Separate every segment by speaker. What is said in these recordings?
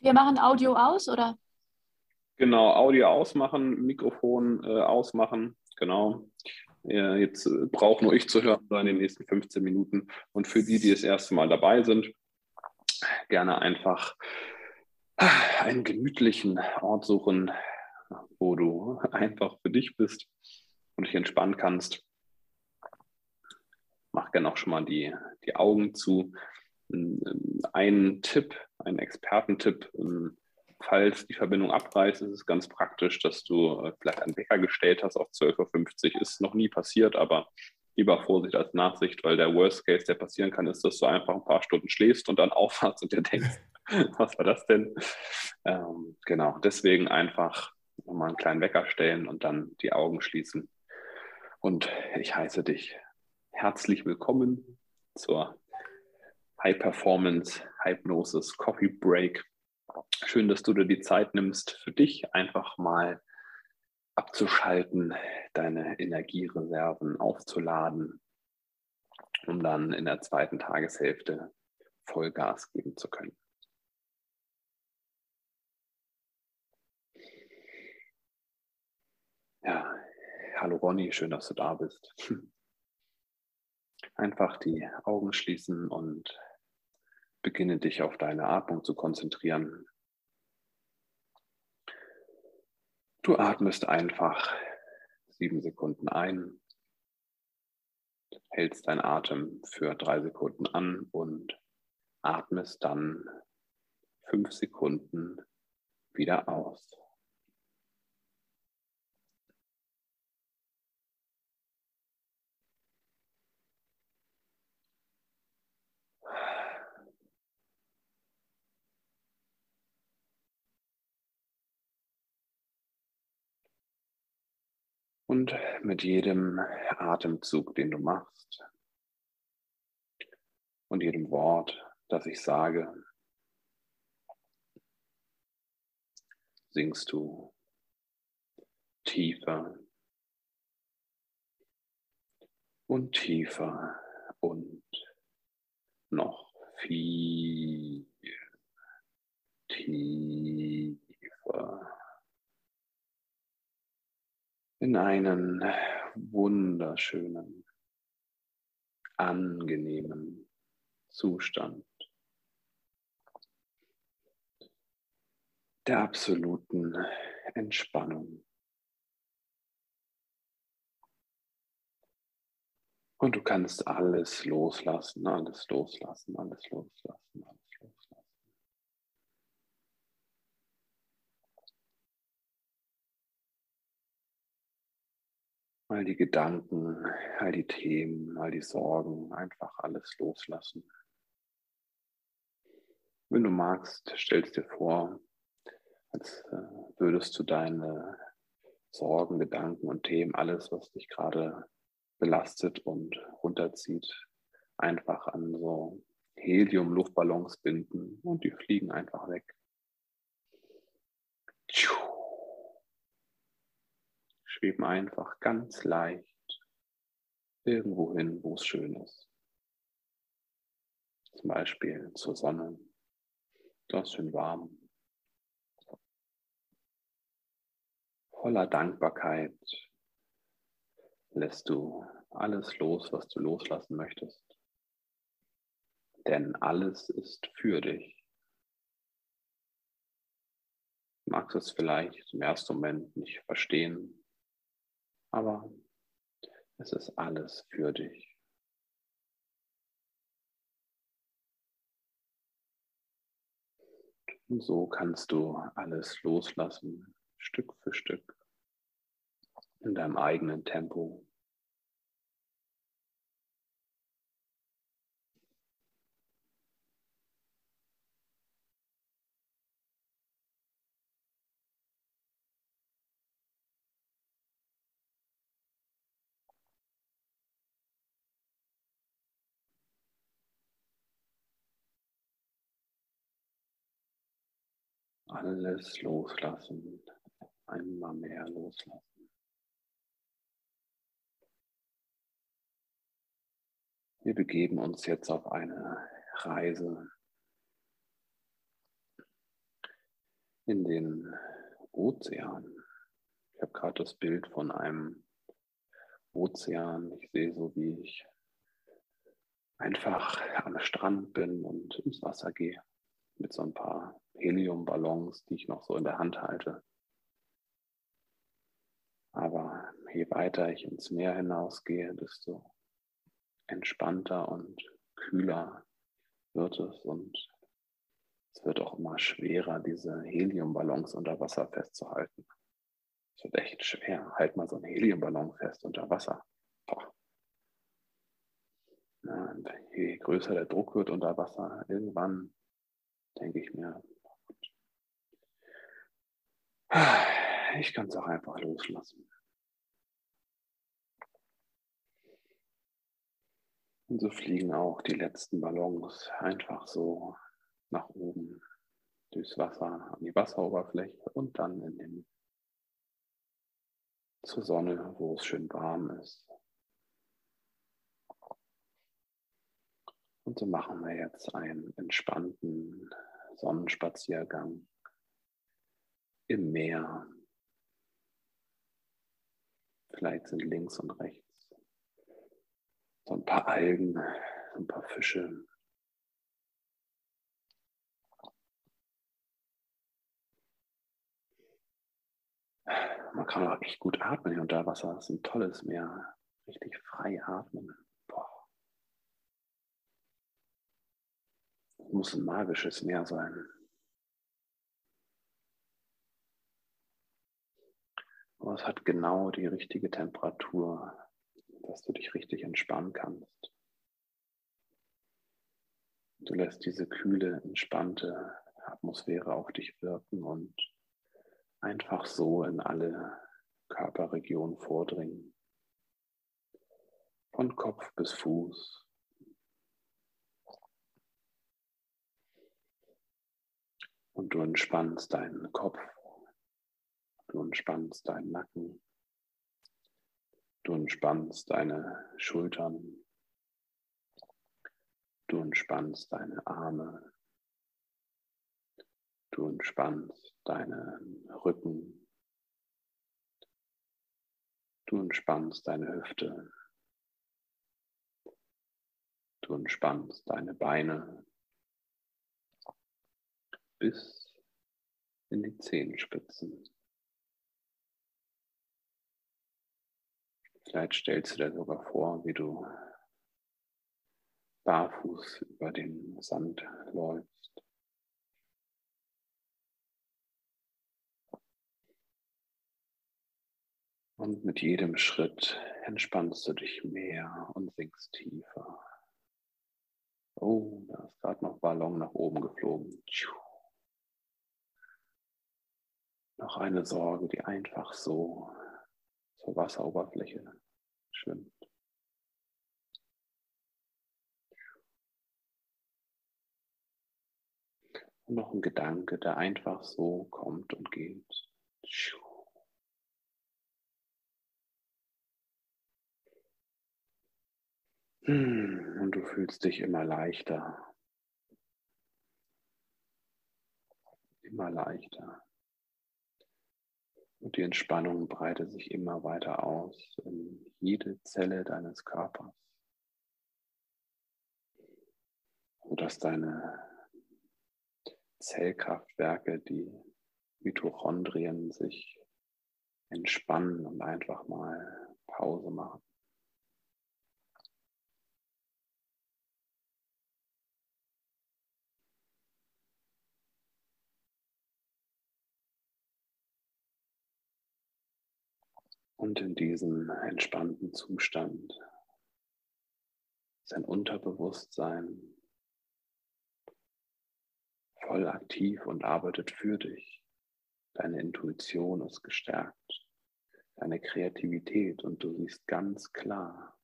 Speaker 1: Wir machen Audio aus, oder?
Speaker 2: Genau, Audio ausmachen, Mikrofon äh, ausmachen, genau. Ja, jetzt äh, brauche nur ich zu hören in den nächsten 15 Minuten. Und für die, die das erste Mal dabei sind, gerne einfach einen gemütlichen Ort suchen, wo du einfach für dich bist und dich entspannen kannst. Mach gerne auch schon mal die, die Augen zu. Ein Tipp, ein Expertentipp, falls die Verbindung abreißt, ist es ganz praktisch, dass du äh, vielleicht einen Wecker gestellt hast auf 12.50 Uhr. Ist noch nie passiert, aber lieber Vorsicht als Nachsicht, weil der Worst Case, der passieren kann, ist, dass du einfach ein paar Stunden schläfst und dann aufwachst und dir denkst, was war das denn? Ähm, genau, deswegen einfach mal einen kleinen Wecker stellen und dann die Augen schließen. Und ich heiße dich herzlich willkommen zur High Performance Hypnosis Coffee Break. Schön, dass du dir die Zeit nimmst, für dich einfach mal abzuschalten, deine Energiereserven aufzuladen, um dann in der zweiten Tageshälfte Vollgas geben zu können. Ja, hallo Ronny, schön, dass du da bist. Einfach die Augen schließen und beginne dich auf deine Atmung zu konzentrieren. Du atmest einfach sieben Sekunden ein, hältst deinen Atem für drei Sekunden an und atmest dann fünf Sekunden wieder aus. Und mit jedem Atemzug, den du machst und jedem Wort, das ich sage, singst du tiefer und tiefer und noch viel tiefer in einen wunderschönen, angenehmen Zustand der absoluten Entspannung. Und du kannst alles loslassen, alles loslassen, alles loslassen, alles all die Gedanken, all die Themen, all die Sorgen, einfach alles loslassen. Wenn du magst, stellst dir vor, als äh, würdest du deine Sorgen, Gedanken und Themen, alles, was dich gerade belastet und runterzieht, einfach an so Helium-Luftballons binden und die fliegen einfach weg. Schweben einfach ganz leicht irgendwo hin, wo es schön ist. Zum Beispiel zur Sonne. Da ist schön warm. Voller Dankbarkeit lässt du alles los, was du loslassen möchtest. Denn alles ist für dich. Du magst es vielleicht im ersten Moment nicht verstehen, aber es ist alles für dich. Und so kannst du alles loslassen, Stück für Stück, in deinem eigenen Tempo. Alles loslassen, einmal mehr loslassen. Wir begeben uns jetzt auf eine Reise in den Ozean. Ich habe gerade das Bild von einem Ozean. Ich sehe so, wie ich einfach am Strand bin und ins Wasser gehe mit so ein paar Heliumballons, die ich noch so in der Hand halte. Aber je weiter ich ins Meer hinausgehe, desto entspannter und kühler wird es und es wird auch immer schwerer, diese Heliumballons unter Wasser festzuhalten. Es wird echt schwer. Halt mal so einen Heliumballon fest unter Wasser. Ja, je größer der Druck wird unter Wasser, irgendwann denke ich mir, ich kann es auch einfach loslassen. Und so fliegen auch die letzten Ballons einfach so nach oben durchs Wasser an die Wasseroberfläche und dann in den, zur Sonne, wo es schön warm ist. Und so machen wir jetzt einen entspannten Sonnenspaziergang im Meer. Vielleicht sind links und rechts so ein paar Algen, ein paar Fische. Man kann auch echt gut atmen hier unter Wasser. Das ist ein tolles Meer. Richtig frei atmen. muss ein magisches Meer sein. Aber es hat genau die richtige Temperatur, dass du dich richtig entspannen kannst. Du lässt diese kühle, entspannte Atmosphäre auf dich wirken und einfach so in alle Körperregionen vordringen. Von Kopf bis Fuß, Und du entspannst deinen Kopf, du entspannst deinen Nacken, du entspannst deine Schultern, du entspannst deine Arme, du entspannst deinen Rücken, du entspannst deine Hüfte, du entspannst deine Beine, bis in die Zehenspitzen. Vielleicht stellst du dir sogar vor, wie du barfuß über den Sand läufst. Und mit jedem Schritt entspannst du dich mehr und sinkst tiefer. Oh, da ist gerade noch Ballon nach oben geflogen. Noch eine Sorge, die einfach so zur Wasseroberfläche schwimmt. Und noch ein Gedanke, der einfach so kommt und geht. Hm, und du fühlst dich immer leichter. Immer leichter. Und die Entspannung breitet sich immer weiter aus in jede Zelle deines Körpers, sodass deine Zellkraftwerke, die Mitochondrien sich entspannen und einfach mal Pause machen. Und in diesem entspannten Zustand ist ein Unterbewusstsein voll aktiv und arbeitet für dich. Deine Intuition ist gestärkt, deine Kreativität und du siehst ganz klar,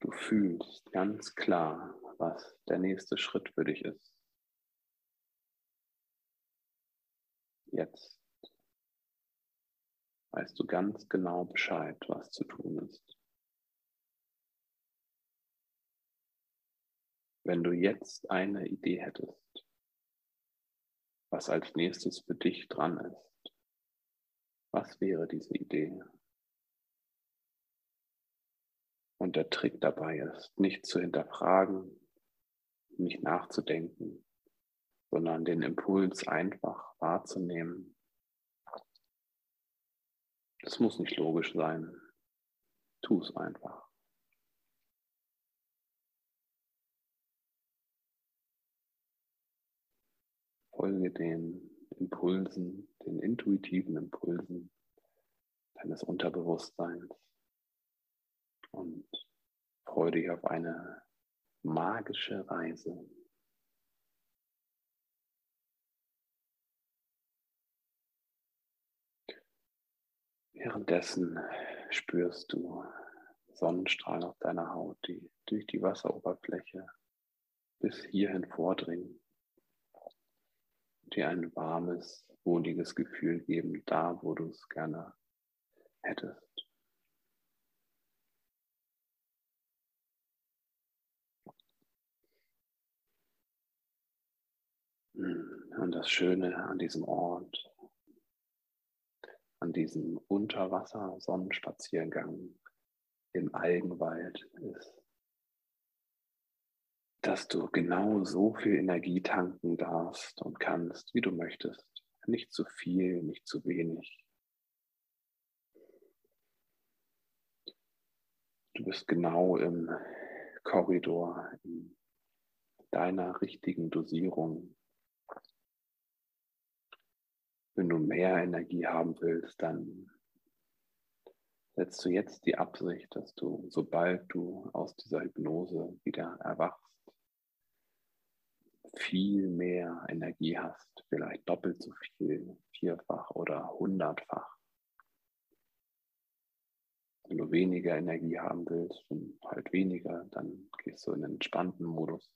Speaker 2: du fühlst ganz klar, was der nächste Schritt für dich ist. Jetzt weißt du ganz genau Bescheid, was zu tun ist. Wenn du jetzt eine Idee hättest, was als nächstes für dich dran ist. Was wäre diese Idee? Und der Trick dabei ist, nicht zu hinterfragen, nicht nachzudenken, sondern den Impuls einfach wahrzunehmen. Es muss nicht logisch sein. Tu es einfach. Folge den Impulsen, den intuitiven Impulsen deines Unterbewusstseins und freue dich auf eine magische Reise. Währenddessen spürst du Sonnenstrahlen auf deiner Haut, die durch die Wasseroberfläche bis hierhin vordringen, dir ein warmes, wohliges Gefühl geben, da wo du es gerne hättest. Und das Schöne an diesem Ort, an diesem Unterwasser-Sonnenspaziergang im Algenwald ist, dass du genau so viel Energie tanken darfst und kannst, wie du möchtest. Nicht zu viel, nicht zu wenig. Du bist genau im Korridor, in deiner richtigen Dosierung wenn du mehr Energie haben willst, dann setzt du jetzt die Absicht, dass du, sobald du aus dieser Hypnose wieder erwachst, viel mehr Energie hast, vielleicht doppelt so viel, vierfach oder hundertfach. Wenn du weniger Energie haben willst und halt weniger, dann gehst du in den entspannten Modus.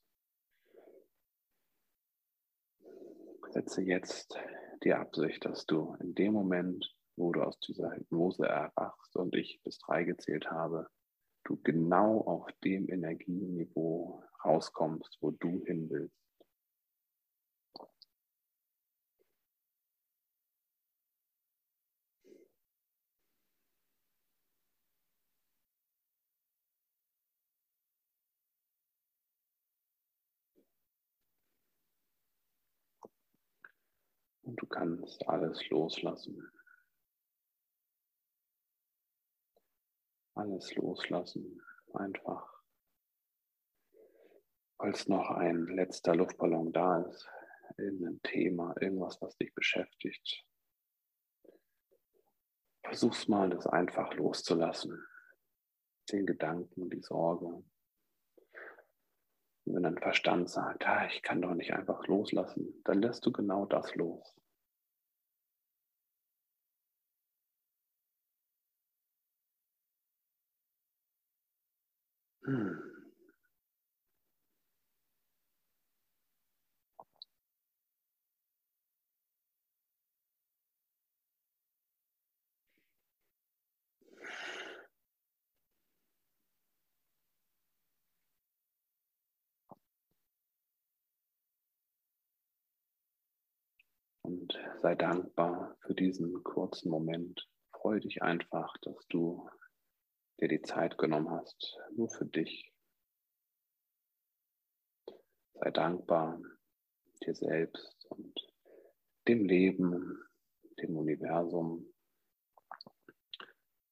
Speaker 2: Setze jetzt die Absicht, dass du in dem Moment, wo du aus dieser Hypnose erwachst und ich bis drei gezählt habe, du genau auf dem Energieniveau rauskommst, wo du hin willst. Und du kannst alles loslassen. Alles loslassen. Einfach. Als noch ein letzter Luftballon da ist, irgendein Thema, irgendwas, was dich beschäftigt. Versuch's mal, das einfach loszulassen. Den Gedanken, die Sorge, wenn dein Verstand sagt, ah, ich kann doch nicht einfach loslassen, dann lässt du genau das los. Und sei dankbar für diesen kurzen Moment. Freue dich einfach, dass du dir die Zeit genommen hast, nur für dich. Sei dankbar dir selbst und dem Leben, dem Universum,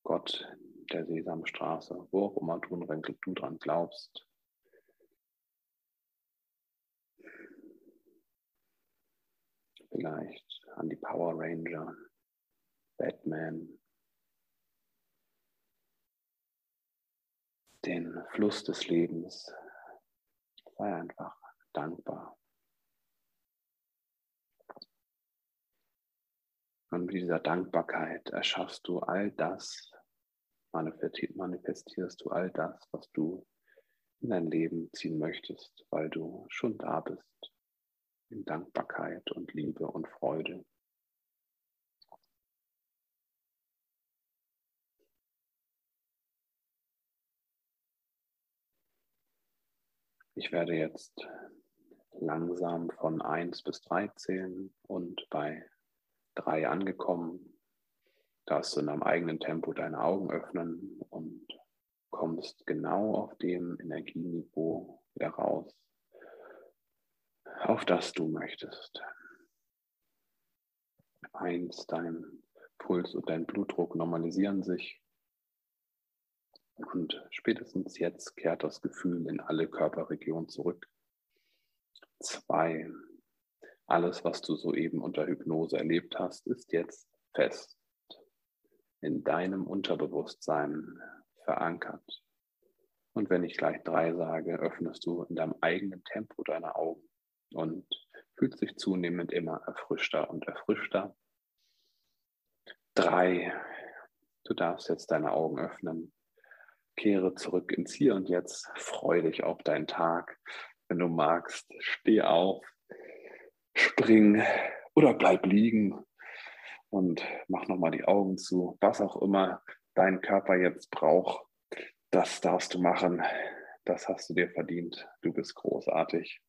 Speaker 2: Gott, der Sesamstraße, wo auch immer du, du dran glaubst. Vielleicht an die Power Ranger, Batman, den Fluss des Lebens. Sei einfach dankbar. Und mit dieser Dankbarkeit erschaffst du all das, manifestierst du all das, was du in dein Leben ziehen möchtest, weil du schon da bist. In Dankbarkeit und Liebe und Freude. Ich werde jetzt langsam von 1 bis 3 zählen und bei 3 angekommen, darfst du in deinem eigenen Tempo deine Augen öffnen und kommst genau auf dem Energieniveau wieder raus, auf das du möchtest. Eins, dein Puls und dein Blutdruck normalisieren sich. Und spätestens jetzt kehrt das Gefühl in alle Körperregionen zurück. Zwei, alles, was du soeben unter Hypnose erlebt hast, ist jetzt fest in deinem Unterbewusstsein verankert. Und wenn ich gleich drei sage, öffnest du in deinem eigenen Tempo deine Augen und fühlst dich zunehmend immer erfrischter und erfrischter. Drei, du darfst jetzt deine Augen öffnen. Kehre zurück ins Hier und Jetzt. Freue dich auf deinen Tag. Wenn du magst, steh auf, spring oder bleib liegen und mach nochmal die Augen zu. Was auch immer dein Körper jetzt braucht, das darfst du machen. Das hast du dir verdient. Du bist großartig.